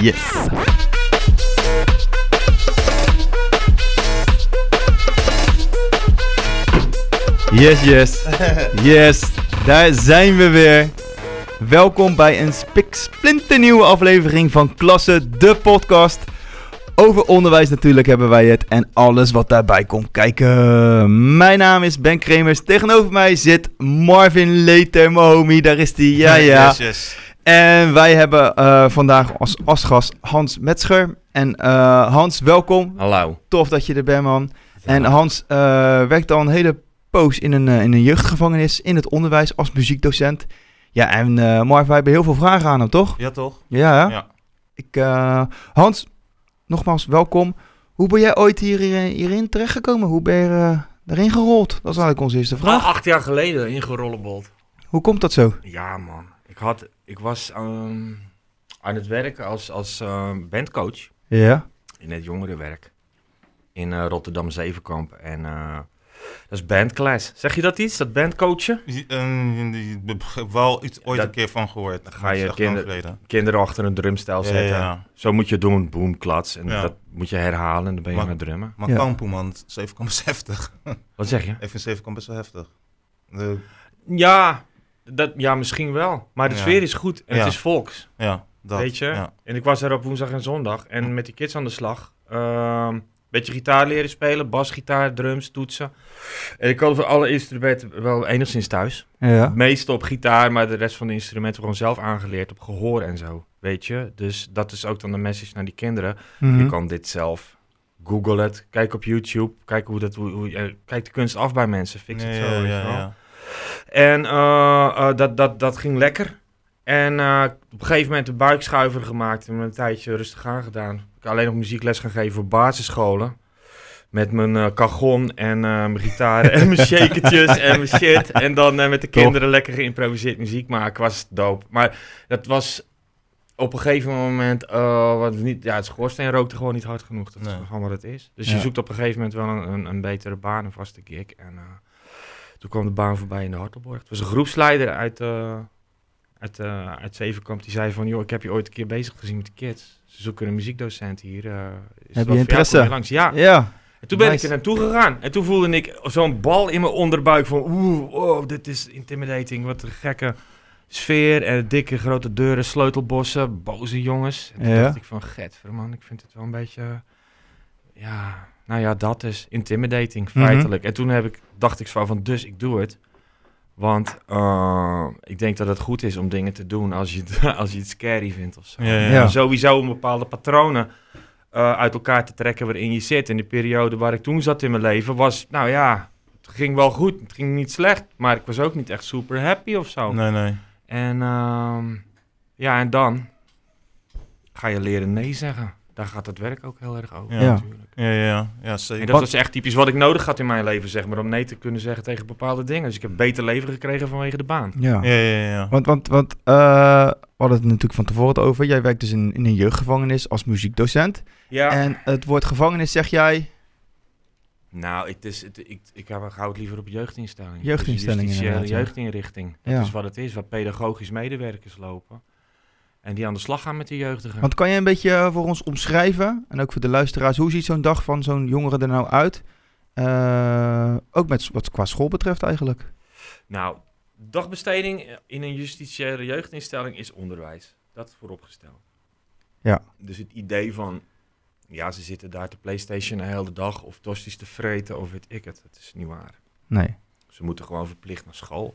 Yes. Yes, yes. Yes, daar zijn we weer. Welkom bij een spiksplinternieuwe aflevering van Klasse, de podcast. Over onderwijs natuurlijk hebben wij het en alles wat daarbij komt kijken. Mijn naam is Ben Kremers. Tegenover mij zit Marvin Leter, mijn homie. Daar is hij. Ja, ja. Yes, yes. En wij hebben eh, vandaag als, als gast Hans Metzger. En eh, Hans, welkom. Hallo. Tof dat je er bent, man. En Hans eh, werkt al een hele poos in een, in een jeugdgevangenis in het onderwijs als muziekdocent. Ja, en eh Marv, wij hebben heel veel vragen aan hem, toch? Ja, toch? Ja? Ja. Ik, eh, Hans, nogmaals welkom. Hoe ben jij ooit hier, hierin terechtgekomen? Hoe ben je erin gerold? Dat is eigenlijk onze eerste vraag. Ah, acht jaar geleden ingerollenbold. Hoe komt dat zo? Ja, man. Ik, had, ik was ehm, aan het werken als, als ehm, bandcoach Ja. in het jongerenwerk in eh, Rotterdam Zevenkamp. En eh, dat is bandclass. Zeg je dat iets, dat bandcoachen? Ik heb wel iets ooit Dat- een keer van gehoord. Dan ga je is kinder-. Kinderen achter een drumstel Ja, zetten. ja, ja. Zo moet je het doen, boom, klats. En Ja. dat moet je herhalen en dan ben je Maar- aan het drummen. Maar Ja. Kampo, man. Zevenkamp is heftig. Wat zeg je? Ik vind Zevenkamp best wel heftig. De- Ja, dat, ja misschien wel. Maar de Ja. sfeer is goed en Ja. het is volks. ja, dat. Weet je? Ja. En ik was er op woensdag en zondag. En Ja. met die kids aan de slag. Ehm beetje gitaar leren spelen. Basgitaar, drums, toetsen. En ik kan voor alle instrumenten wel enigszins thuis. Ja. Meeste op gitaar, maar de rest van de instrumenten gewoon zelf aangeleerd. Op gehoor en zo. Weet je? Dus dat is ook dan de message naar die kinderen. Mhm. Je kan dit zelf. Google het. Kijk op YouTube. Kijk, hoe dat, hoe, hoe, kijk de kunst af bij mensen. Fix het zo. ja, weet ja, je wel. ja. En eh, eh, dat, dat, dat ging lekker. En eh, op een gegeven moment een buikschuiver gemaakt en een tijdje rustig aangedaan. Ik heb alleen nog muziekles gaan geven voor basisscholen. Met mijn cajon en mijn gitaren en mijn shakertjes en mijn shit. En dan met de kinderen lekker geïmproviseerd muziek maken. Was dope. Maar dat was op een gegeven moment... wat niet, ja, het schoorsteen rookte gewoon niet hard genoeg. Dat Nee. is gewoon wat het is. Dus Ja. je zoekt op een gegeven moment wel een, een, een betere baan, een vaste gig. En toen kwam de baan voorbij in de Hartelborg. Het was een groepsleider uit, eh uit, eh uit Zevenkamp. Die zei van, joh, ik heb je ooit een keer bezig gezien met de kids. Ze zoeken een muziekdocent hier. is het Heb je interesse? Je langs? Ja. Ja. En toen ben Nice. ik er naartoe gegaan. En toen voelde ik zo'n bal in mijn onderbuik van... Oeh, oh, dit is intimidating. Wat een gekke sfeer. En dikke grote deuren, sleutelbossen, boze jongens. En toen Ja. dacht ik van, get, man, ik vind het wel een beetje... Ja, nou ja, dat is intimidating, Mhm. feitelijk. En toen heb ik, dacht ik zo van, dus ik doe het. Want eh, ik denk dat het goed is om dingen te doen als je, het- als je het scary vindt of zo. Ja, ja, Ja. En Sowieso om bepaalde patronen eh, uit elkaar te trekken waarin je zit. En de periode waar ik toen zat in mijn leven was, nou ja, het ging wel goed. Het ging niet slecht, maar ik was ook niet echt super happy of zo. Nee, nee. En ehm, ja, en dan ga je leren nee zeggen. Daar gaat het werk ook heel erg over Ja. natuurlijk. Ja, ja, ja. Ja, En zeker. dat was echt typisch wat ik nodig had in mijn leven, zeg maar, om nee te kunnen zeggen tegen bepaalde dingen. Dus ik heb beter leven gekregen vanwege de baan. Ja. Ja, ja, ja. Want, want, want eh, we hadden het natuurlijk van tevoren over. Jij werkt dus in, in een jeugdgevangenis als muziekdocent. Ja. En het woord gevangenis zeg jij... Nou, het is, het, ik, ik hou hou het liever op jeugdinstellingen. Jeugdinstellingen, Dus inderdaad, ja. jeugdinrichting. Dat Ja. is wat het is, waar pedagogisch medewerkers lopen. En die aan de slag gaan met de jeugdigen. Want kan je een beetje eh, voor ons omschrijven, en ook voor de luisteraars, hoe ziet zo'n dag van zo'n jongere er nou uit? Eh, ook met wat qua school betreft eigenlijk. Nou, dagbesteding in een justitiële jeugdinstelling is onderwijs. Dat vooropgesteld. Ja. Dus het idee van, ja, ze zitten daar te Playstation de hele dag of tosties te vreten of weet ik het. Dat is niet waar. Nee. Ze moeten gewoon verplicht naar school.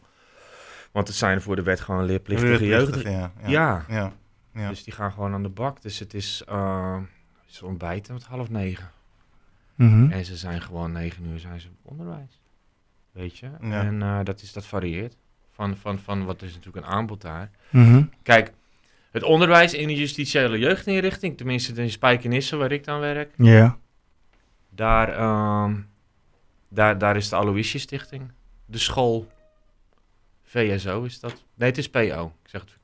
Want het zijn voor de wet gewoon leerplichtige Leerplichtig, jeugdigen. Ja, ja. Ja. ja. Ja. Dus die gaan gewoon aan de bak. Dus het is, eh ze ontbijten met half negen. Mhm. En ze zijn gewoon negen uur zijn ze op onderwijs. Weet je? Ja. En eh, dat, is, dat varieert. Van, van, van wat is natuurlijk een aanbod daar. Mhm. Kijk, het onderwijs in de justitiële jeugdinrichting, tenminste de Spijkenisse waar ik dan werk, Ja. daar, ehm, daar, daar is de Aloysius Stichting, de school, VSO is dat. Nee, het is PO, ik zeg het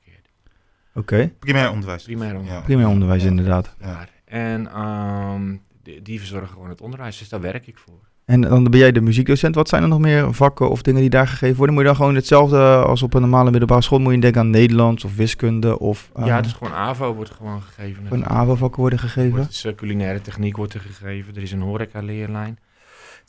Oké. Primair onderwijs. Primair onderwijs. Ja. Primair onderwijs inderdaad. En ehm, die, die verzorgen gewoon het onderwijs, dus daar werk ik voor. En dan ben jij de muziekdocent. Wat zijn er nog meer vakken of dingen die daar gegeven worden? Moet je dan gewoon hetzelfde als op een normale middelbare school? Moet je denken aan Nederlands of wiskunde of uh, ja, dus gewoon AVO wordt gewoon gegeven. een AVO-vakken worden gegeven? Wordt, dus, uh, culinaire techniek wordt er gegeven. Er is een horeca-leerlijn,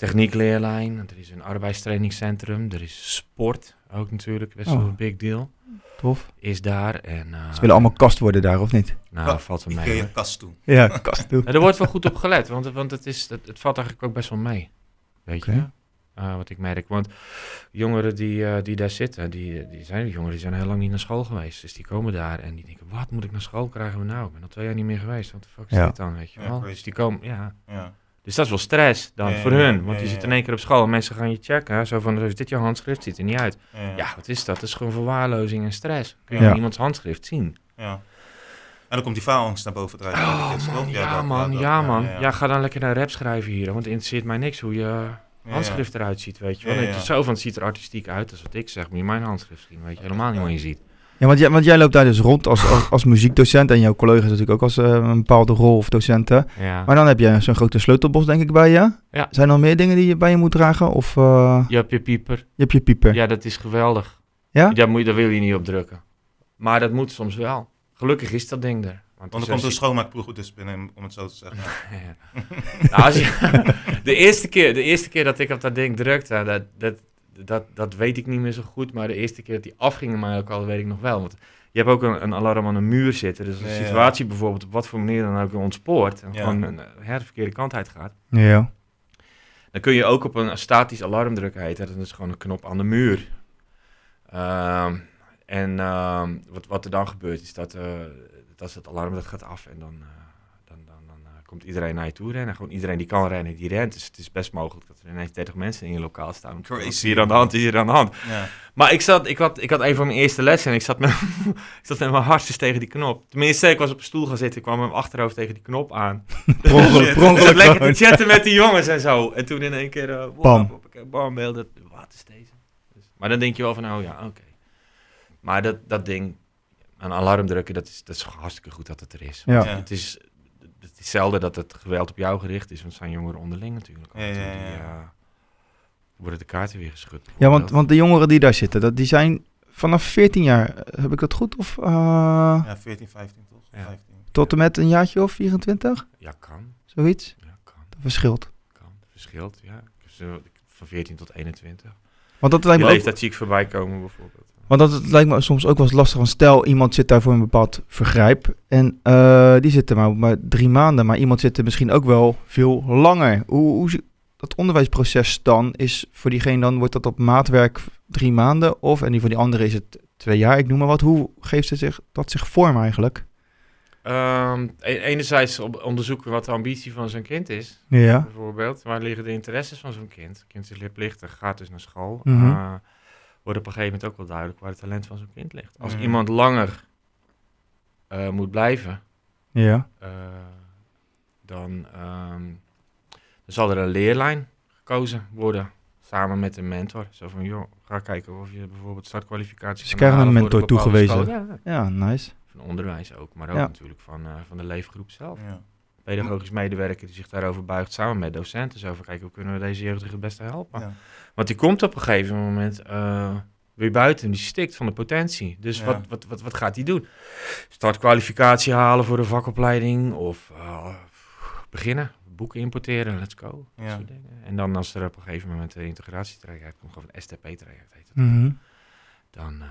techniekleerlijn. Er is een arbeidstrainingscentrum. Er is sport ook natuurlijk, best wel Oh. een big deal. Tof. Is daar. En, uh, Ze willen allemaal kast worden daar, of niet? Nou, Ka- valt wel mee. je kast toe. Ja, kast doen. Ja, er wordt wel goed op gelet, want, want het, is, het, het valt eigenlijk ook best wel mee. Weet je? Uh, wat ik merk. Want jongeren die, uh, die daar zitten, die, die zijn jongeren die zijn heel lang niet naar school geweest. Dus die komen daar en die denken, wat moet ik naar school krijgen we nou? Ik ben al twee jaar niet meer geweest. Wat de fuck is Ja. dit dan, weet je wel? dus die komen, ja. Ja. Dus dat is wel stress dan Ja, voor ja, hun. Want ja, je ja, zit ja. in één keer op school en mensen gaan je checken. Zo van, is dit jouw handschrift? Ziet er niet uit. Ja, ja. Ja, wat is dat? Dat is gewoon verwaarlozing en stress. Kun je Ja. iemands handschrift zien. Ja. En dan komt die faalangst naar boven drijven. Oh man, ja, dat- man, dat- ja, man. ja, Ja, ja. ga dan lekker een rap schrijven hier. Want het interesseert mij niks hoe je Ja, handschrift eruit ziet, weet je wel. Ja, ja. je Zo van, het ziet er artistiek uit. Dat is wat ik zeg. Moet je mijn handschrift zien, weet je helemaal niet wat je ziet. Ja, want jij, want jij loopt daar dus rond als, als, als muziekdocent en jouw collega's natuurlijk ook als eh, een bepaalde rol of docenten. Ja. Maar dan heb je zo'n grote sleutelbos denk ik bij je. Ja. Zijn er nog meer dingen die je bij je moet dragen? Of eh, Je hebt je pieper. je hebt je pieper? Ja, dat is geweldig. Ja? Daar, moet je, daar wil je niet op drukken. Maar dat moet soms wel. Gelukkig is dat ding er. Want Want er komt een schoonmaakploeg dus binnen, om het zo te zeggen. Ja. nou, als je, de, eerste keer, de eerste keer dat ik op dat ding drukte, dat, dat, dat, dat weet ik niet meer zo goed. Maar de eerste keer dat die afgingen mij ook al, weet ik nog wel. Want je hebt ook een, een alarm aan een muur zitten. Dus als Ja, de ja. situatie bijvoorbeeld op wat voor manier dan ook ontspoort... en Ja. gewoon een, hè, de verkeerde kant uit gaat... Ja. dan kun je ook op een statisch alarm drukken, heet dat. En dat is gewoon een knop aan de muur. Ehm, en ehm, wat, wat er dan gebeurt is dat, eh, dat is het alarm dat gaat af en eh, dan eh, komt iedereen naar je toe rennen. Gewoon iedereen die kan rennen, die rent. Dus het is best mogelijk dat er ineens 30 mensen in je lokaal staan. Crazy. Is hier aan de hand, is hier aan de hand. Ja. Maar ik, zat, ik, had, ik had een van mijn eerste lessen en ik zat met, ik zat met mijn hartjes tegen die knop. Tenminste, ik was op een stoel gaan zitten, ik kwam met mijn achterhoofd tegen die knop aan. Zat ongeluk lekker gewoon. te chatten met die jongens en zo. En toen in één keer, eh Bam. bam, bam, beeld, dat, wat is deze? Dus, maar dan denk je wel van, oh ja, oké. Maar dat, dat ding, een alarm drukken, dat is, dat is hartstikke goed dat het er is. Ja. Ja. Het is, is zelden dat het geweld op jou gericht is, want het zijn jongeren onderling natuurlijk. Ja, ja, Die, ja. eh, worden de kaarten weer geschud. Ja, want, want de jongeren die daar zitten, dat, die zijn vanaf 14 jaar, eh, heb ik dat goed? Of eh, ja, 14, 15 toch? Ja. 15. tot en met een jaartje of 24? Ja, kan. Zoiets? Ja, kan. Dat verschilt. kan. Verschilt, ja. Van 14 tot 21. Want dat lijkt Die me ook, leeftijd zie ik voorbij komen bijvoorbeeld. Want dat lijkt me soms ook wel eens lastig. Want stel, iemand zit daar voor een bepaald vergrijp. En eh, die zit er maar, maar drie maanden. Maar iemand zit er misschien ook wel veel langer. Hoe, hoe dat onderwijsproces dan is voor diegene dan, wordt dat op maatwerk drie maanden? Of, en die voor die andere is het twee jaar, ik noem maar wat. Hoe geeft het zich, dat zich vorm eigenlijk? Ehm, e- enerzijds onderzoeken wat de ambitie van zo'n kind is. Ja. Bijvoorbeeld, waar liggen de interesses van zo'n kind? Het kind is leerplichtig, gaat dus naar school. Eh, wordt op een gegeven moment ook wel duidelijk waar het talent van zo'n kind ligt. Als Mhm. iemand langer eh, moet blijven, Ja. eh, dan, ehm, dan zal er een leerlijn gekozen worden. Samen met een mentor. Zo van, joh, ga kijken of je bijvoorbeeld startkwalificatie Ze kan krijgen een mentor toegewezen. Ja, Ja, nice. van onderwijs ook, maar ook Ja. natuurlijk van, eh, van de leefgroep zelf. Ja. Pedagogisch medewerker die zich daarover buigt samen met docenten. Zo van, kijk, hoe kunnen we deze jeugdige het beste helpen? Ja. Want die komt op een gegeven moment eh, weer buiten. Die stikt van de potentie. Dus Ja. wat, wat, wat, wat gaat hij doen? Startkwalificatie halen voor de vakopleiding of eh, beginnen. Boeken importeren, let's go. Dat Ja. soort dingen. En dan als er op een gegeven moment een integratietraject komt, gewoon een STP-traject heet het, Mhm. dan, eh,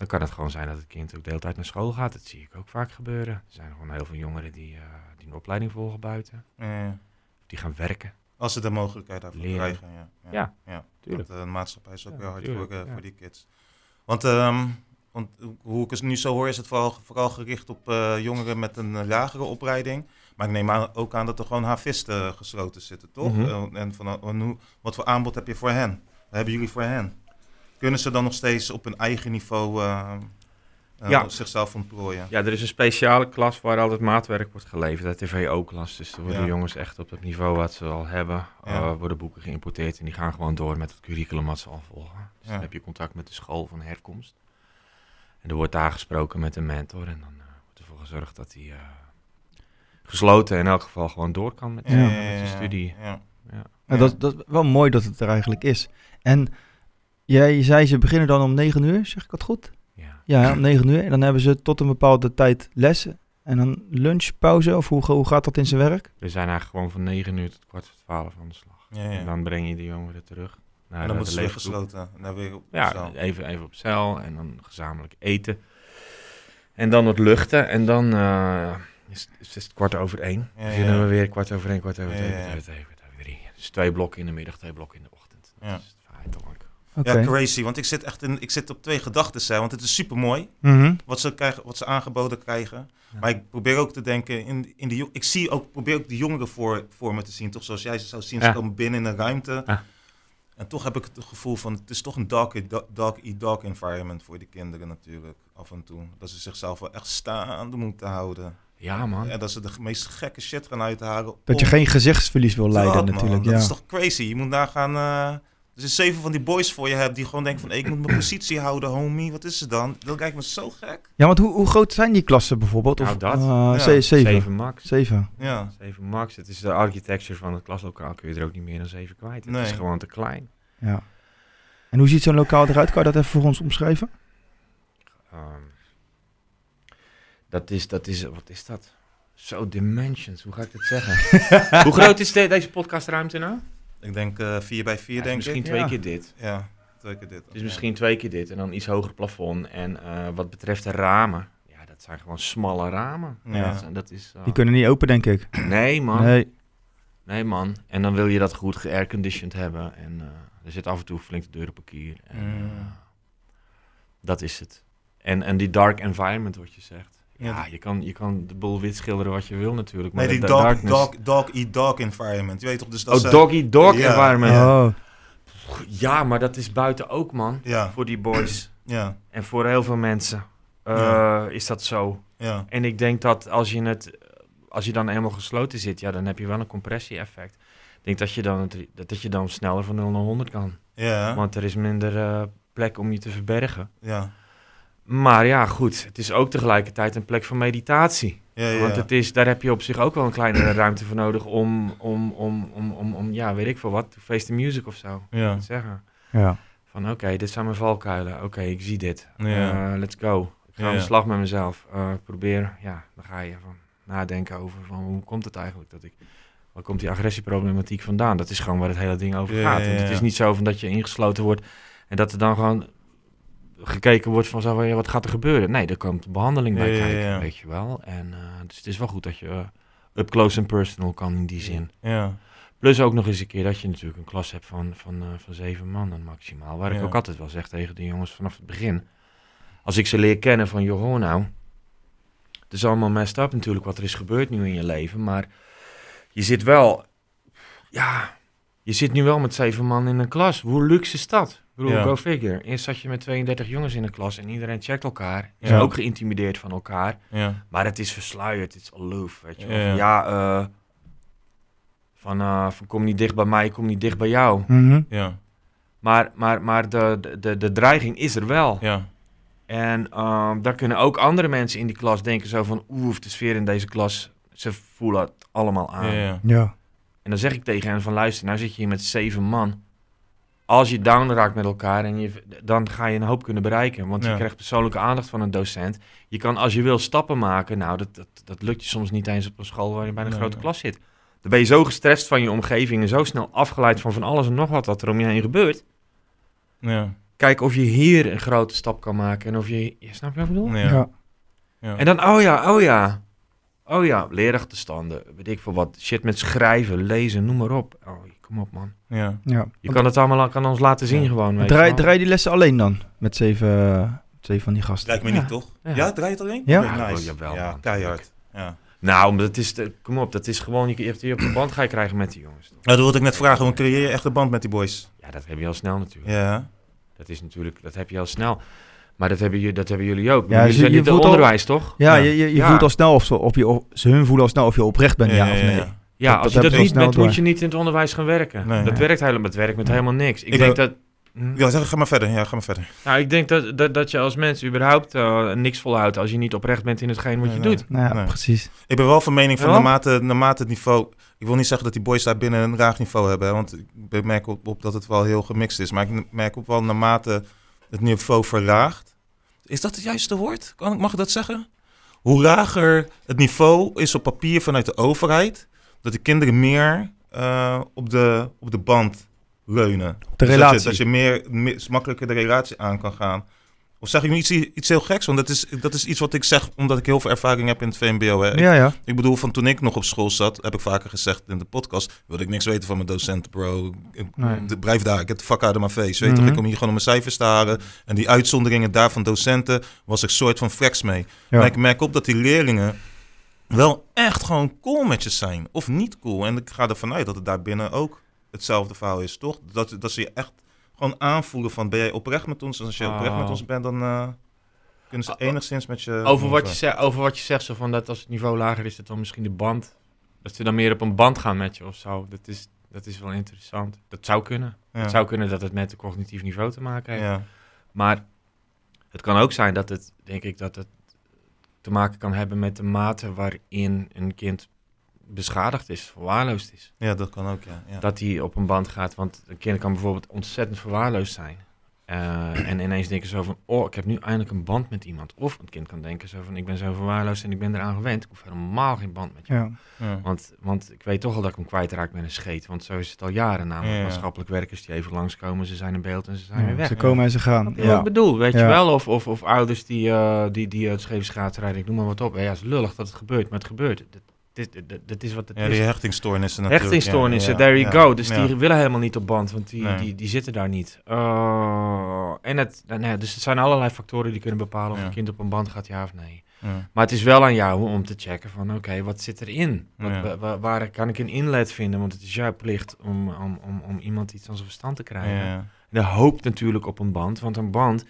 dan kan het gewoon zijn dat het kind ook de hele tijd naar school gaat. Dat zie ik ook vaak gebeuren. Er zijn gewoon heel veel jongeren die, eh, die een opleiding volgen buiten. Ja. Die gaan werken. Als ze de mogelijkheid daarvoor Leren. krijgen. Ja, Ja, ja. tuurlijk. Want, eh, de maatschappij is ook heel hard tuurlijk, voor, eh, voor die kids. Want, ehm, want hoe ik het nu zo hoor, is het vooral, vooral gericht op eh, jongeren met een eh, lagere opleiding. Maar ik neem aan, ook aan dat er gewoon havisten gesloten zitten, toch? Mhm. Eh, en van, hoe, wat voor aanbod heb je voor hen? Wat hebben jullie voor hen? Kunnen ze dan nog steeds op hun eigen niveau eh, eh, Ja. zichzelf ontplooien? Ja, er is een speciale klas waar altijd maatwerk wordt geleverd, de TVO-klas. Dus er worden Ja. jongens echt op het niveau wat ze al hebben, Ja. eh, worden boeken geïmporteerd en die gaan gewoon door met het curriculum wat ze al volgen. Dus Ja. dan heb je contact met de school van herkomst. En er wordt daar gesproken met een mentor en dan eh, wordt ervoor gezorgd dat hij eh, gesloten in elk geval gewoon door kan met, Ja. met zijn studie. Ja. Ja. En dat, dat is wel mooi dat het er eigenlijk is. En jij zei ze beginnen dan om 9 uur, zeg ik dat goed? Ja. Ja, om 9 uur. En dan hebben ze tot een bepaalde tijd lessen. En dan lunchpauze, of hoe, hoe gaat dat in zijn werk? We zijn eigenlijk gewoon van 9 uur tot kwart voor 12 aan de slag. Ja, En ja. dan breng je de jongeren terug naar En dan moeten ze weer gesloten. En dan weer op Ja, even, even op cel en dan gezamenlijk eten. En dan wat luchten en dan eh, is, is het kwart over één. Ja, beginnen ja. we weer kwart over één, kwart over Ja, twee, ja, ja. kwart over twee, kwart over drie. Dus twee blokken in de middag, twee blokken in de ochtend. Ja. Dat is feitelijk. Ja, crazy. Want ik zit echt in, ik zit op twee gedachten, want het is super mooi Mhm. wat ze, krijgen, wat ze aangeboden krijgen. Ja. Maar ik probeer ook te denken, in, in de, ik zie ook, probeer ook de jongeren voor, voor me te zien. Toch zoals jij ze zou zien, ze komen binnen in een ruimte. Ja. En toch heb ik het gevoel van, het is toch een dark, dark, dark environment voor de kinderen natuurlijk, af en toe. Dat ze zichzelf wel echt staande moeten houden. Ja, man. En dat ze de meest gekke shit gaan uithalen. Dat je geen gezichtsverlies wil leiden Dat, man, natuurlijk. Dat ja. is toch crazy? Je moet nagaan. eh als je zeven van die boys voor je hebt die gewoon denken van... ik moet mijn positie houden, homie. Wat is het dan? Dat lijkt me zo gek. ja, want hoe, hoe groot zijn die klassen bijvoorbeeld? Nou, Of, dat. eh, Ja. ze- zeven. Zeven max. Zeven. Ja. Zeven max. Het is de architecture van het klaslokaal. Kun je er ook niet meer dan zeven kwijt. Het Nee. is gewoon te klein. Ja. En hoe ziet zo'n lokaal eruit? Kan je dat even voor ons omschrijven? Ehm, dat is, dat is, wat is dat? Zo dimensions, hoe ga ik het zeggen? hoe groot is de- deze podcastruimte nou? Ik denk eh 4 bij 4 Ja, het is denk misschien ik. twee Ja. keer dit. Ja, twee keer dit. Is misschien twee keer dit en dan iets hoger plafond. En eh, wat betreft de ramen, ja, dat zijn gewoon smalle ramen. Ja. Dat, zijn- dat is, eh, Die kunnen niet open, denk ik. Nee, man. Nee. Nee. man. En dan wil je dat goed geairconditioned hebben. En eh, er zit af en toe flink de deur op een kier. En, Mm. eh, dat is het. En, en die dark environment, wat je zegt. Ja, Ja, je kan, je kan de boel wit schilderen wat je wil natuurlijk. Maar Nee, die dog, darkness- dog, dog eat dog environment. Je weet toch dus dat Oh, ze... doggy dog environment. Ja. Oh. Ja, maar dat is buiten ook, man. Ja, Voor die boys. ja, En voor heel veel mensen eh, Ja. is dat zo. ja. En ik denk dat als je, het, als je dan eenmaal gesloten zit, ja, dan heb je wel een compressie-effect. Ik denk dat je, dan het, dat, dat je dan sneller van 0 naar 100 kan. Ja, Want er is minder eh, plek om je te verbergen. ja. Maar ja, goed, het is ook tegelijkertijd een plek van meditatie. Ja, ja, Want het is, daar heb je op zich ook wel een kleinere ruimte voor nodig om, om, om, om, om, om ja, weet ik veel wat, to face the music of zo. Ja. zeggen. Ja. Van oké, dit zijn mijn valkuilen. Oké, ik zie dit. Ja. Eh, let's go. Ik ga Ja, aan de slag met mezelf. Eh, probeer, ja, dan ga je van nadenken over van hoe komt het eigenlijk dat ik... Waar komt die agressieproblematiek vandaan? Dat is gewoon waar het hele ding over Ja, gaat. ja, Want het is niet zo van dat je ingesloten wordt en dat er dan gewoon gekeken wordt van zo wat gaat er gebeuren? Nee, er komt behandeling bij Ja, kijken, ja. weet je wel. En eh, dus het is wel goed dat je eh, up close and personal kan in die zin. Ja, Plus ook nog eens een keer dat je natuurlijk een klas hebt van, van, eh, van zeven man dan maximaal. Waar ik ook altijd wel zeg tegen de jongens vanaf het begin. Als ik ze leer kennen van, joh nou. Het is allemaal messed up natuurlijk wat er is gebeurd nu in je leven. Maar je zit wel, ja, je zit nu wel met zeven man in een klas. Hoe luxe is dat? Bedoel, Ja. go figure. Eerst zat je met 32 jongens in een klas en iedereen checkt elkaar. Is Ja. ook geïntimideerd van elkaar. ja. Maar het is versluierd, het is aloof, weet je. Ja. Eh, van, eh, van kom niet dicht bij mij, kom niet dicht bij jou. Mhm. Ja, Maar, maar, maar de, de- de, de dreiging is er wel. ja, En ehm, daar kunnen ook andere mensen in die klas denken zo van... Oeh, de sfeer in deze klas, ze voelen het allemaal aan. ja, ja. Ja. En dan zeg ik tegen hen van... Luister, nou zit je hier met zeven man. Als je down raakt met elkaar, en je, dan ga je een hoop kunnen bereiken. Want je krijgt persoonlijke aandacht van een docent. Je kan als je wil stappen maken. Nou, dat, dat, dat lukt je soms niet eens op een school waar je bij een Nee, grote klas zit. Dan ben je zo gestrest van je omgeving en zo snel afgeleid van van alles en nog wat wat er om je heen gebeurt. ja. Kijk of je hier een grote stap kan maken en of je... Ja, snap je wat ik bedoel? ja. Ja. ja. En dan, oh ja, oh ja. Oh ja, leerachterstanden, weet ik veel wat. Shit met schrijven, lezen, noem maar op. Oh, kom op man. ja. ja. Je kan het allemaal kan ons laten zien Ja. gewoon, weet Draai, draai die lessen alleen dan? Met zeven, eh, zeven van die gasten? Lijkt me Ja. niet, toch? Ja. Ja, draai je het alleen? Ja. Ja, nice. oh, jawel, ja, man. keihard. Ja. Nou, dat is, de, kom op, dat is gewoon, je, hebt hier op de band ga je krijgen met die jongens. toch? Nou, dat wilde ik net vragen. Hoe creëer je echt een band met die boys? Ja, dat heb je al snel natuurlijk. Ja. Dat is natuurlijk, dat heb je al snel. Maar dat hebben, jullie- dat hebben jullie ook. Ja, jullie zijn je voelt al- onderwijs, toch? Ja, Ja. je, je, voelt al snel of, ze, of je, of ze hun voelen al snel of je oprecht bent, ja, of nee. Ja, Dat- als dat je dat niet bent, door. moet je niet in het onderwijs gaan werken. Nee. dat werkt helemaal, het werkt met helemaal niks. Ik, Ik denk wil- dat... Hm. Ja, zeg, ga maar verder. Ja, ga maar verder. Nou, ik denk dat, dat, dat je als mens überhaupt eh, niks volhoudt als je niet oprecht bent in hetgeen wat je Nee, doet. Nou ja, Nee. precies. Ik ben wel van mening van naarmate, naarmate het niveau... Ik wil niet zeggen dat die boys daar binnen een laag niveau hebben. hè, Want ik merk op, op dat het wel heel gemixt is. Maar ik merk ook wel naarmate het niveau verlaagt. Is dat het juiste woord? Kan, ik- mag ik dat zeggen? Hoe lager het niveau is op papier vanuit de overheid... dat de kinderen meer eh, op, de, op de band leunen. De Dus dat je- relatie. Dat je, meer, meer, makkelijker de relatie aan kan gaan. Of zeg ik nu iets, iets heel geks? Want dat is, dat is iets wat ik zeg omdat ik heel veel ervaring heb in het VMBO. Hè. Ik- Ja, ja. ik bedoel, van toen ik nog op school zat, heb ik vaker gezegd in de podcast, wilde ik niks weten van mijn docent, bro. Ik, Nee. de- blijf daar, ik heb de fuck out of mijn face. Weet Mhm. toch, ik kom hier gewoon om mijn cijfers te halen. En die uitzonderingen daar van docenten, was ik soort van flex mee. Ja. Maar ik merk op dat die leerlingen wel echt gewoon cool met je zijn. Of niet cool. En ik ga ervan uit dat het daar binnen ook hetzelfde verhaal is, toch? Dat, dat ze je echt gewoon aanvoelen van, ben jij oprecht met ons? En als je oprecht met ons bent, dan eh, kunnen ze Oh, oh. enigszins met je... Over wat, je zegt, over wat je zegt, zo van dat als het niveau lager is, dat dan misschien de band, dat ze dan meer op een band gaan met je of zo. Dat is, dat is wel interessant. Dat zou kunnen. Ja. Het zou kunnen dat het met een cognitief niveau te maken heeft. Ja. Maar het kan ook zijn dat het, denk ik, dat het te maken kan hebben met de mate waarin een kind beschadigd is, verwaarloosd is. ja, dat kan ook, ja. ja. Dat hij op een band gaat, want een kind kan bijvoorbeeld ontzettend verwaarloosd zijn. Eh, en ineens denken zo van, oh, ik heb nu eindelijk een band met iemand. Of een kind kan denken zo van, ik ben zo verwaarloosd en ik ben eraan gewend. Ik hoef helemaal geen band met je. ja. Ja. Want, want ik weet toch al dat ik hem kwijtraak met een scheet. Want zo is het al jaren namelijk. Ja, ja. Maatschappelijk werkers die even langskomen, ze zijn in beeld en ze zijn weer weg. Ze komen en ze gaan. Ja. ik bedoel, weet je wel? Of, of, of ouders die, eh die, die het scheve rijden, ik noem maar wat op. Ja, het is lullig dat het gebeurt, maar het gebeurt. Dat, dit, dit, dit is wat het Ja, is. die hechtingstoornissen natuurlijk. Hechtingstoornissen, ja, there you go. Dus die willen helemaal niet op band, want die, Nee. die, die zitten daar niet. Eh, en het, nou, nee, dus er zijn allerlei factoren die kunnen bepalen of een kind op een band gaat, ja of nee. Maar het is wel aan jou om te checken van, oké, wat zit erin? Wat, waar kan ik een inlet vinden? Want het is jouw plicht om, om, om, om iemand iets aan zijn verstand te krijgen. Ja. De hoop natuurlijk op een band, want een band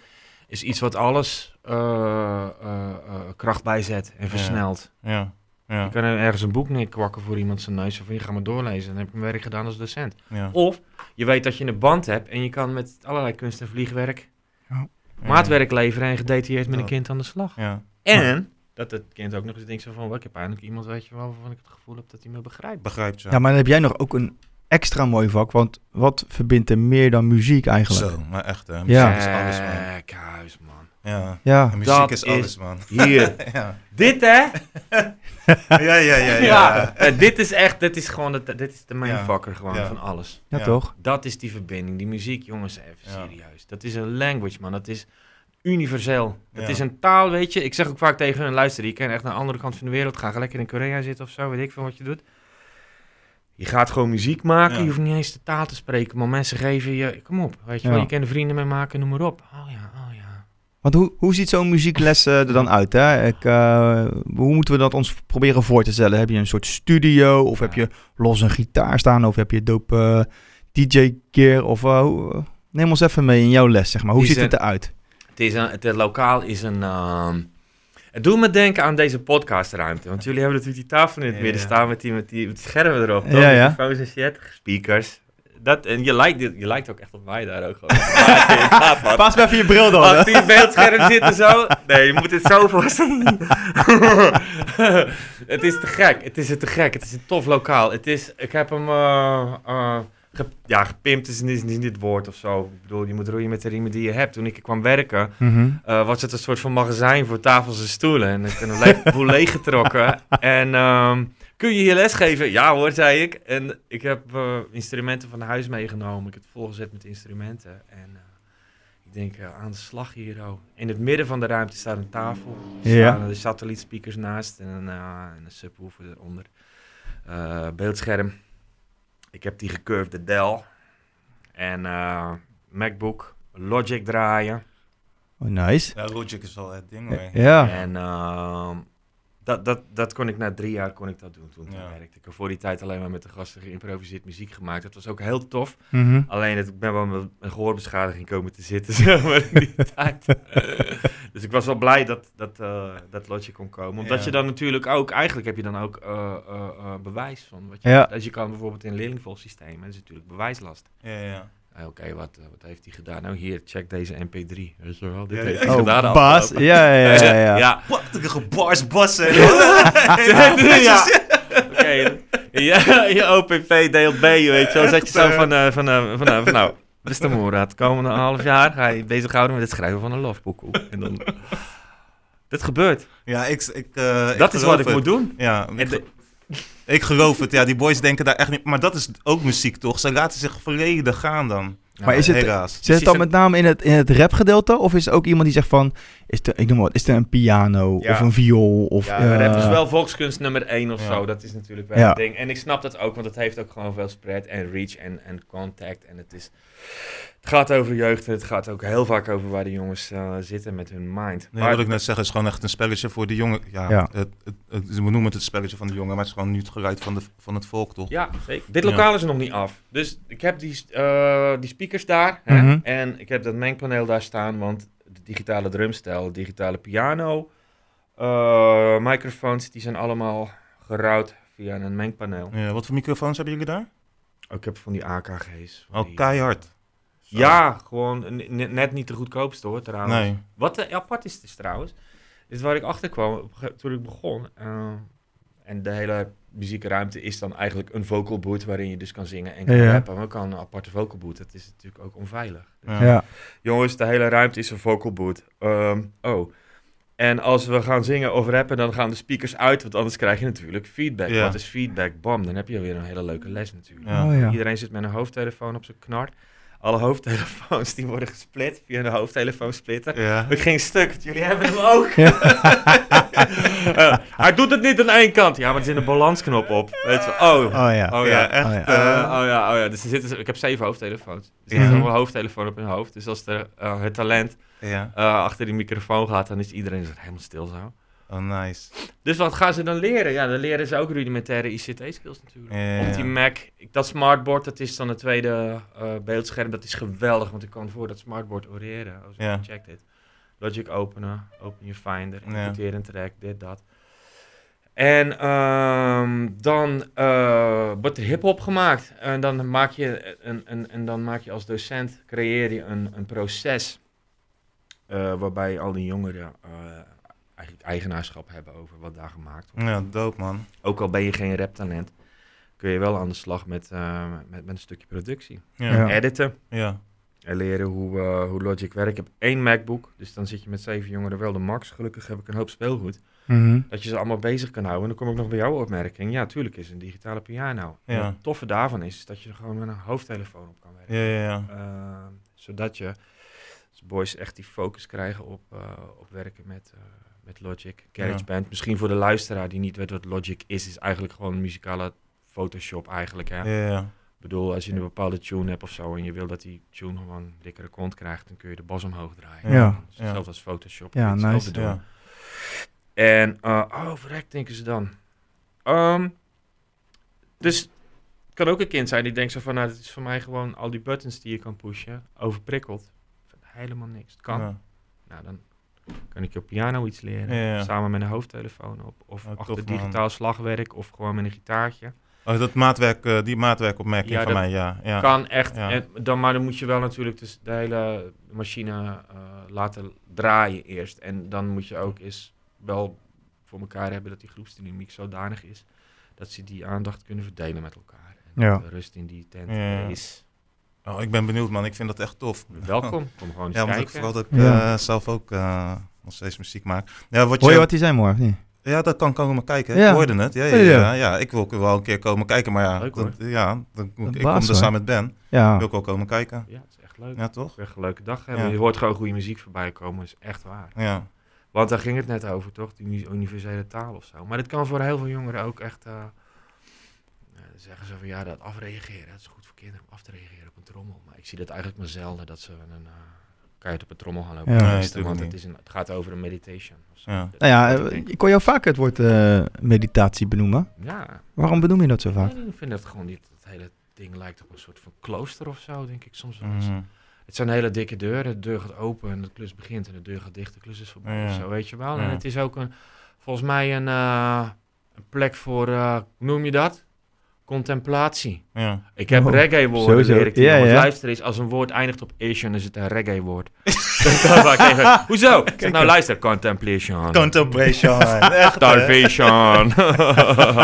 is iets wat alles eh, eh, kracht bijzet en versnelt. Ja. Ja. Je kan er ergens een boek neerkwakken voor iemand zijn neus of je gaat maar doorlezen. Dan heb ik mijn werk gedaan als docent. Ja. Of je weet dat je een band hebt en je kan met allerlei kunst en vliegwerk Ja. maatwerk leveren en gedetailleerd met een kind aan de slag. Ja. En dat het kind ook nog eens denkt zo van, "Wel, ik heb eindelijk iemand, weet je wel, waarvan ik het gevoel heb dat hij me begrijpt. Begrijpt, ja. Ja, maar dan heb jij nog ook een extra mooi vak. Want wat verbindt er meer dan muziek eigenlijk? Zo, maar echt hè. Muziek Ja. is alles, man. Gekhuis, man. Ja. Ja, En muziek Dat is is- alles, man. Hier. ja. dit hè? ja, ja, ja, ja. Ja, eh, dit is echt, dit is gewoon, de, dit is de Ja. mindfucker gewoon Ja. van alles. ja, Ja. toch? Dat is die verbinding, die muziek, jongens, even Ja. serieus. Dat is een language, man. Dat is universeel. Het Ja. is een taal, weet je. Ik zeg ook vaak tegen hun, luister, je kan echt naar de andere kant van de wereld gaan. Ga lekker in Korea zitten of zo, weet ik veel wat je doet. Je gaat gewoon muziek maken, Ja. je hoeft niet eens de taal te spreken. Maar mensen geven je, kom op, weet je Ja. wel. Je kan er vrienden mee maken, noem maar op. Oh ja, oh ja. Want hoe, hoe ziet zo'n muziekles eh, er dan uit? Hè? Ik, eh, hoe moeten we dat ons proberen voor te stellen? Heb je een soort studio? Of heb je los een gitaar staan? Of heb je dope DJ-gear? Of eh, hoe- neem ons even mee in jouw les, zeg maar. Hoe ziet het eruit? Het, is een, het, eh, lokaal is een... ehm, het doet me denken aan deze podcastruimte. Want jullie hebben natuurlijk die tafel in het Ja, midden ja. staan met die, met die met schermen erop. Ja, ja. En shit, speakers. Dat, en je lijkt, je lijkt ook echt op mij daar ook gewoon. Pas even je bril dan. Achter je beeldscherm zitten zo. Nee, je moet het zo voorstellen. het is te gek. Het is te gek. Het is een tof lokaal. Het is, ik heb hem, eh, eh, ge- ja, gepimpt is niet, niet dit woord of zo. Ik bedoel, je moet roeien met de riemen die je hebt. Toen ik er kwam werken, Mhm. eh, was het een soort van magazijn voor tafels en stoelen. En ik heb een le- boel leeggetrokken. En ehm, kun je hier les geven? Ja hoor, zei ik. En ik heb eh, instrumenten van huis meegenomen. Ik heb het volgezet met instrumenten. En eh, ik denk eh, aan de slag hier. Oh. In het midden van de ruimte staat een tafel. Er Ja. staan de satellietspeakers naast en een, eh, en een subwoofer eronder. Eh, beeldscherm. Ik heb die gecurved Dell. En eh, MacBook. Logic draaien. Oh, nice. Ja, Logic is wel het ding hoor. Ja. En ehm, dat, dat, dat kon ik na drie jaar kon ik dat doen toen Ja. werkte. Ik heb voor die tijd alleen maar met de gasten geïmproviseerd muziek gemaakt. Dat was ook heel tof. Mhm. Alleen het, ik ben wel met een gehoorbeschadiging komen te zitten zeg maar, in die tijd. dus ik was wel blij dat, dat, eh, dat Logic kon komen. Omdat Ja. je dan natuurlijk ook, eigenlijk heb je dan ook eh, eh, eh, bewijs van wat je Ja. Dus je kan bijvoorbeeld in een leerlingvolsysteem, dat is natuurlijk bewijslast. Ja, ja. Oké, wat, eh, wat heeft hij gedaan? Nou, hier, check deze MP3. Weet je wel, dit Ja, heeft ja. hij Oh, gedaan. de Bas. Ja, ja, ja. ja. ja. Prachtige bars, bassen. ja. Oké, ja, je OPP deelt B, weet je wel. Zet je zo van, eh, van, eh, van, eh, van nou, beste Moerad, komende half jaar ga je bezighouden met het schrijven van een lofboek. En dan... Dit gebeurt. Ja, ik, ik, eh, ik Dat is wat ik het. moet doen. Ja, ik, ik geloof het. Ja, die boys denken daar echt niet... Maar dat is ook muziek, toch? Ze laten zich volledig gaan dan. Maar is het- Helaas. Zit het dan met name in het, in het rapgedeelte? Of is er ook iemand die zegt van... Is er, ik noem maar wat, is er een piano Ja. of een viool? Of, Ja, eh, rap is wel volkskunst nummer 1 of Ja. zo. Dat is natuurlijk wel Ja. een ding. En ik snap dat ook, want het heeft ook gewoon veel spread en reach en, en contact. En het, is, het gaat over jeugd en het gaat ook heel vaak over waar de jongens eh, zitten met hun mind. Nee, wat ik net zeg, is gewoon echt een spelletje voor de jongen. Ja, Ja. Het, het, het- we noemen het het spelletje van de jongen, maar het is gewoon nu het geluid van, de, van het volk, toch? Ja, zeker. Dit Ja. lokaal is er nog niet af. Dus ik heb die, eh, die speakers daar. Hè? Mhm. En ik heb dat mengpaneel daar staan. Want de digitale drumstel, de digitale piano, eh, microfoons, die zijn allemaal gerouwd via een mengpaneel. Ja, wat voor microfoons hebben jullie daar? Oh, ik heb van die AKG's. van Oh, die- keihard. Ja, gewoon net niet de goedkoopste hoor trouwens. Nee. Wat eh, apart is dus trouwens, is waar ik achter kwam toen ik begon. eh, en de hele muziekruimte is dan eigenlijk een vocal booth waarin je dus kan zingen en kan Ja. rappen. Maar kan een aparte vocal booth. Dat is natuurlijk ook onveilig. Dus, Ja. Jongens, de hele ruimte is een vocal booth. Ehm, oh. En als we gaan zingen of rappen, dan gaan de speakers uit, want anders krijg je natuurlijk feedback. Ja. Wat is feedback? Bam, dan heb je weer een hele leuke les natuurlijk. Oh, ja. Iedereen zit met een hoofdtelefoon op zijn knart. Alle hoofdtelefoons die worden gesplit via een hoofdtelefoonsplitter. Ja. Ik ging stuk, jullie hebben hem ook. Ja. Eh, hij doet het niet aan één kant. Ja, maar er zit een balansknop op. Weet je, oh. Oh ja. Oh Ja, echt. Oh, ja. Eh, oh ja, oh ja. Dus er zitten, ik heb zeven hoofdtelefoons. Dus er zit allemaal hoofdtelefoon op hun hoofd. Dus als er, eh, het talent ja. eh, achter die microfoon gaat, dan is iedereen zo helemaal stil zo. Oh, nice. Dus wat gaan ze dan leren? Ja, dan leren ze ook rudimentaire ICT-skills natuurlijk. Ja. Op die Mac, dat smartboard, dat is dan het tweede eh, beeldscherm. Dat is geweldig, want ik kan voor dat smartboard oreren. Als ik Ja. check dit. Logic openen, open je Finder, importeer een track, dit, dat. En ehm, dan eh, wordt er hip-hop gemaakt. En dan maak je, een, een, en dan maak je als docent, creëer je een, een proces. eh, waarbij al die jongeren eigenlijk eigenaarschap hebben over wat daar gemaakt wordt. Ja, dope man. Ook al ben je geen raptalent, kun je wel aan de slag met, eh, met, met een stukje productie. Ja. Editen Ja. en leren hoe, eh, hoe Logic werkt. Ik heb één MacBook, dus dan zit je met zeven jongeren wel de max. Gelukkig heb ik een hoop speelgoed. Mhm. Dat je ze allemaal bezig kan houden. En dan kom ik nog bij jouw opmerking. Ja, tuurlijk is een digitale piano. Ja. Het toffe daarvan is, is dat je er gewoon met een hoofdtelefoon op kan werken. Ja, ja, ja. Eh, zodat je, als boys echt die focus krijgen op, eh, op werken met, eh, met Logic. GarageBand, misschien voor de luisteraar die niet weet wat Logic is, is eigenlijk gewoon een muzikale Photoshop eigenlijk. Hè? Ja, ja. Ik bedoel, als je een bepaalde tune hebt of zo en je wil dat die tune gewoon een dikkere kont krijgt, dan kun je de bas omhoog draaien. Ja. Ja. Hetzelfde als Photoshop. Ja, nice. doen. Ja. En, eh, oh, verrek, denken ze dan. Ehm, dus het kan ook een kind zijn die denkt zo van, nou, dit is voor mij gewoon al die buttons die je kan pushen, overprikkeld. Helemaal niks. Het kan. Ja. Nou, dan kan ik op piano iets leren, Ja, samen met een hoofdtelefoon op, of Oh, achter tof, man. digitaal slagwerk, of gewoon met een gitaartje. Oh, dat maatwerk, eh, die maatwerkopmerking Ja, van dat mij, ja. ja. Kan echt. Ja. En dan, maar dan moet je wel natuurlijk dus de hele machine eh, laten draaien eerst. En dan moet je ook eens wel voor elkaar hebben dat die groepsdynamiek zodanig is dat ze die aandacht kunnen verdelen met elkaar. En Ja. dat de rust in die tent Ja. is. Oh, ik ben benieuwd, man. Ik vind dat echt tof. Welkom, kom gewoon eens Ja, want ik, kijken. vooral dat ik Ja. eh, zelf ook eh, nog steeds muziek maak. Ja, wat Hoor je, je wat die zijn morgen? Nee. ja, dat kan komen kijken. Ja. Ik hoorde het. Ja, ja, Ja, ja, ik wil ook wel een keer komen kijken. Maar ja, Leuk, dat, ja dan, Dat ik kom baas, er hoor. samen met Ben. Ja. Wil ik wel komen kijken. Ja, het is echt leuk. Ja, toch? Echt een leuke dag hebben. Ja. Je hoort gewoon goede muziek voorbij komen, dat is echt waar. Ja. Want daar ging het net over, toch? Die uni- universele taal of zo. Maar dit kan voor heel veel jongeren ook echt... eh, zeggen ze van ja, dat afreageren. Dat is goed voor kinderen om af te reageren op een trommel. Maar ik zie dat eigenlijk maar zelden dat ze een uh, keihard op een trommel gaan lopen. Ja. Nee, want het, is een, het gaat over een meditation. Of zo. Ja. Nou ja, eh, ik kon jou vaak het woord eh, meditatie benoemen. ja. Waarom benoem je dat zo vaak? Nee, ik vind dat gewoon niet... Het hele ding lijkt op een soort van klooster of zo, denk ik soms wel eens. Mhm. Het zijn hele dikke deuren. De deur gaat open en de klus begint en de deur gaat dicht. De klus is voorbij Ja. of zo, weet je wel. En het is ook een, volgens mij een, eh, een plek voor, eh, noem je dat? Contemplatie. Ja. Ik heb Oh, reggae woorden sowieso. leren kennen. Ja, want ja. luister eens, als een woord eindigt op Asian, is het een reggae woord. Dan kan ik even, Hoezo? Ik zeg, nou luister, contemplation. Contemplation. Echt, hè? Starvation.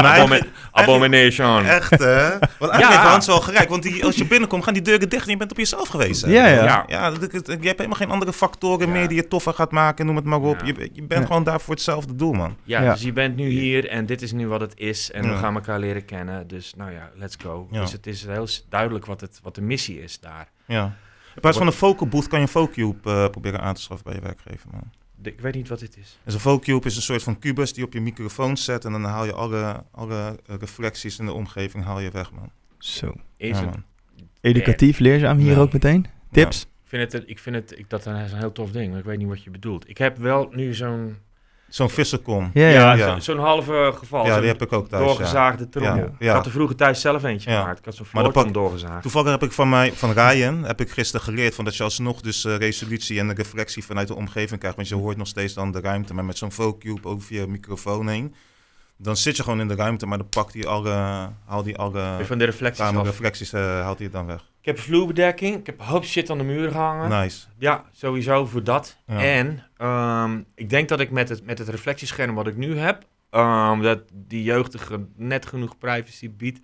Abomi- Abomination. Echt, hè? Want eigenlijk Ja. heeft Hans wel gelijk. Want die, als je binnenkomt, gaan die deuren dicht en je bent op jezelf geweest. hè? Ja, ja. Ja. Je hebt helemaal geen andere factoren Ja. meer die je toffer gaat maken, noem het maar op. Ja. Je, je bent Ja. gewoon daar voor hetzelfde doel, man. Ja, Ja. dus je bent nu hier en dit is nu wat het is. En we gaan elkaar leren kennen. Dus nou ja, let's go. Ja. Dus het is heel duidelijk wat, het, wat de missie is daar. Ja. In plaats van een focal booth kan je een Focube eh, proberen aan te schaffen bij je werkgever, man. De- ik weet niet wat dit is. Dus een Focube is een soort van kubus die op je microfoon zet en dan haal je alle, alle reflecties in de omgeving haal je weg, man. Zo. Is Ja, man. Educatief, leerzaam hier ook meteen. Tips? ik vind het, ik vind het ik, dat is een heel tof ding, maar ik weet niet wat je bedoelt. Ik heb wel nu zo'n Zo'n visserkom. Ja, ja. ja. zo- zo'n halve geval. Ja, die heb ik ook thuis. ja. doorgezaagde trommel. Ja, ja. Ik had er vroeger thuis zelf eentje Ja. gemaakt. Ik had zo'n floortrom doorgezaagd. Toevallig heb ik van, mij, van Ryan heb ik gisteren geleerd van dat je alsnog dus eh, resolutie en reflectie vanuit de omgeving krijgt. Want je hoort nog steeds dan de ruimte, maar met zo'n Focube over je microfoon heen. Dan zit je gewoon in de ruimte, maar dan pakt hij alle, haalt hij alle Weer van de reflecties af. kamerreflecties eh, haalt hij het dan weg. Ik heb vloerbedekking. Ik heb een hoop shit aan de muur gehangen. Nice. Ja, sowieso voor dat. Ja. En ehm, ik denk dat ik met het, met het reflectiescherm wat ik nu heb, ehm, dat die jeugdige net genoeg privacy biedt,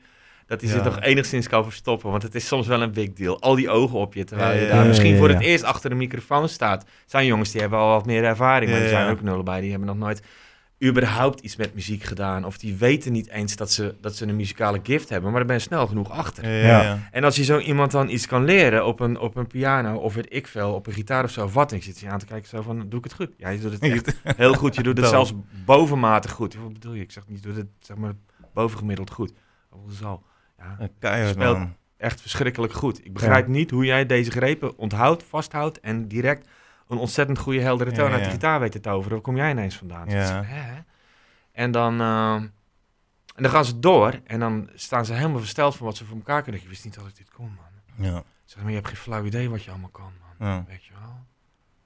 dat hij Ja. zich nog enigszins kan verstoppen. Want het is soms wel een big deal. Al die ogen op je, terwijl Ja, je daar ja, misschien ja, voor ja. het eerst achter de microfoon staat. zijn jongens die hebben al wat meer ervaring, maar er zijn ja. ook nullen bij. Die hebben nog nooit überhaupt iets met muziek gedaan. Of die weten niet eens dat ze, dat ze een muzikale gift hebben, maar daar ben je snel genoeg achter. Ja, Ja. ja. En als je zo iemand dan iets kan leren op een, op een piano of weet ik veel, op een gitaar of zo, wat, en ik zit je aan te kijken zo van, doe ik het goed? Ja, je doet het echt heel goed. Je doet het zelfs bovenmatig goed. Wat bedoel je? Ik zeg niet, je doet het zeg maar bovengemiddeld goed. Hoezo? Ja, Een Keihard, Speelt- man. echt verschrikkelijk goed. Ik begrijp niet hoe jij deze grepen onthoudt, vasthoudt en direct een ontzettend goede heldere toon Ja, uit de ja. gitaar weet te toveren. Waar kom jij ineens vandaan? Ja. Hè? En dan, ehm, en dan gaan ze door en dan staan ze helemaal versteld van wat ze voor elkaar kunnen. Ik wist niet dat ik dit kon, man. Ja. Zeg, maar je hebt geen flauw idee wat je allemaal kan, man. Ja. Weet je wel?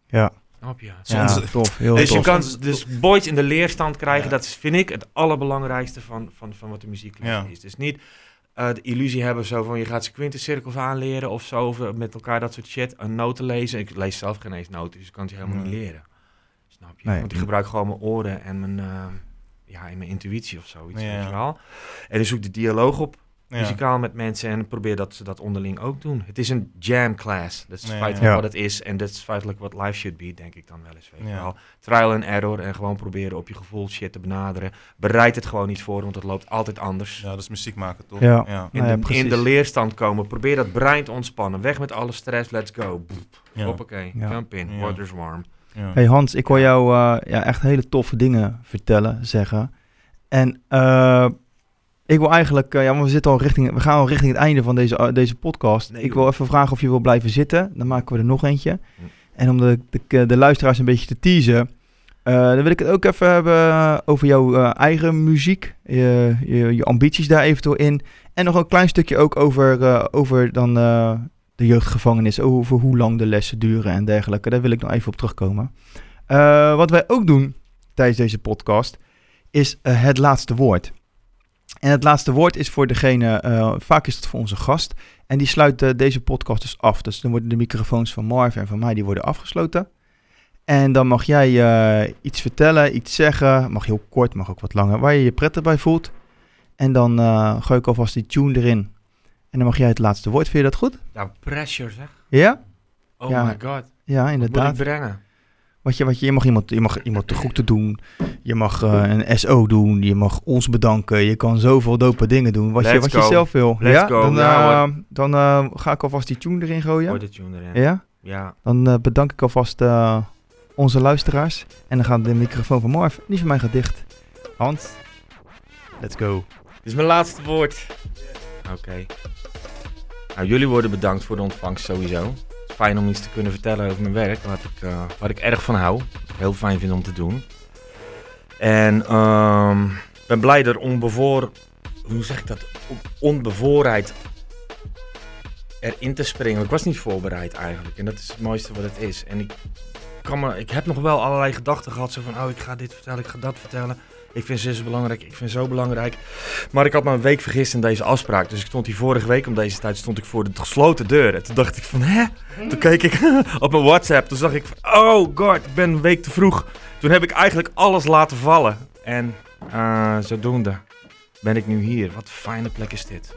Ja. Snap je? Ja, Soms- tof. Heel Dus je tof. kan dus boys in de leerstand krijgen. Ja. Dat is, vind ik, het allerbelangrijkste van, van, van wat de muziekles Ja. is. Dus niet eh, de illusie hebben zo van je gaat ze quintencirkels aanleren of zo. Of eh, met elkaar dat soort shit. Een noten lezen. Ik lees zelf geen eens noten, dus ik kan het helemaal Nee. niet leren. Snap je? Nee. Want ik gebruik gewoon mijn oren en mijn, eh, ja, en mijn intuïtie of zoiets. Ja. Weet je wel? En dus zoek de dialoog op. Ja. Muzikaal met mensen en probeer dat ze dat onderling ook doen. Het is een jam class. Dat is feitelijk ja. wat het is. En dat is feitelijk wat life should be, denk ik dan wel eens. Weet je Ja. wel. Trial and error en gewoon proberen op je gevoel shit te benaderen. Bereid het gewoon niet voor, want het loopt altijd anders. Ja, dat is muziek maken, toch? Ja. Ja. In, ja, de, in de leerstand komen. Probeer dat brein te ontspannen. Weg met alle stress. Let's go. Boep. Ja. Hoppakee. Ja. Jump in. Ja. Water's warm. Ja. Hey Hans, ik hoor jou eh, ja, echt hele toffe dingen vertellen, zeggen. En eh, ik wil eigenlijk, eh, ja, we, zitten al richting, we gaan al richting het einde van deze, eh, deze podcast. Nee, ik wil even vragen of je wil blijven zitten. Dan maken we er nog eentje. Hm. En om de, de, de luisteraars een beetje te teasen, eh, dan wil ik het ook even hebben over jouw eigen muziek. Je, je, je ambities daar eventueel in. En nog een klein stukje ook over, over dan, de jeugdgevangenis. Over hoe lang de lessen duren en dergelijke. Daar wil ik nog even op terugkomen. Wat wij ook doen tijdens deze podcast is het laatste woord. En het laatste woord is voor degene, eh, vaak is het voor onze gast. En die sluit eh, deze podcast dus af. Dus dan worden de microfoons van Marv en van mij die worden afgesloten. En dan mag jij eh, iets vertellen, iets zeggen. Mag heel kort, mag ook wat langer. Waar je je prettig bij voelt. En dan gooi ik alvast die tune erin. En dan mag jij het laatste woord. Vind je dat goed? Ja, pressure zeg. Ja? Oh Ja, my god. Ja, Wat moet inderdaad. ik brengen? Wat je, wat je, je mag iemand, je mag iemand de groeten doen. Je mag eh, een SO doen. Je mag ons bedanken. Je kan zoveel dope dingen doen. Wat, je, wat je zelf wil. Let's ja? go. Dan, Ja, eh, dan eh, ga ik alvast die tune erin gooien. Gooi de tune erin. Ja? Ja. Dan bedank ik alvast eh, onze luisteraars. En dan gaat de microfoon van Marv, die van mij gaat dicht. Hans, let's go. Dit is mijn laatste woord. Oké. Nou, jullie worden bedankt voor de ontvangst sowieso. Fijn om iets te kunnen vertellen over mijn werk, wat ik, eh, waar ik erg van hou. Wat heel fijn vind om te doen. En ehm, ik ben blij dat onbevoor... Hoe zeg ik dat? On- Onbevoorheid erin te springen. Ik was niet voorbereid eigenlijk. En dat is het mooiste wat het is. En ik kan me, ik heb nog wel allerlei gedachten gehad. Zo van, oh, ik ga dit vertellen, ik ga dat vertellen. Ik vind zus belangrijk, ik vind zo belangrijk. Maar ik had me een week vergist in deze afspraak. Dus ik stond hier vorige week om deze tijd stond ik voor de gesloten deur. En toen dacht ik van, hè? Toen keek ik op mijn WhatsApp. Toen zag ik van, oh god, ik ben een week te vroeg. Toen heb ik eigenlijk alles laten vallen. En uh, zodoende ben ik nu hier. Wat een fijne plek is dit.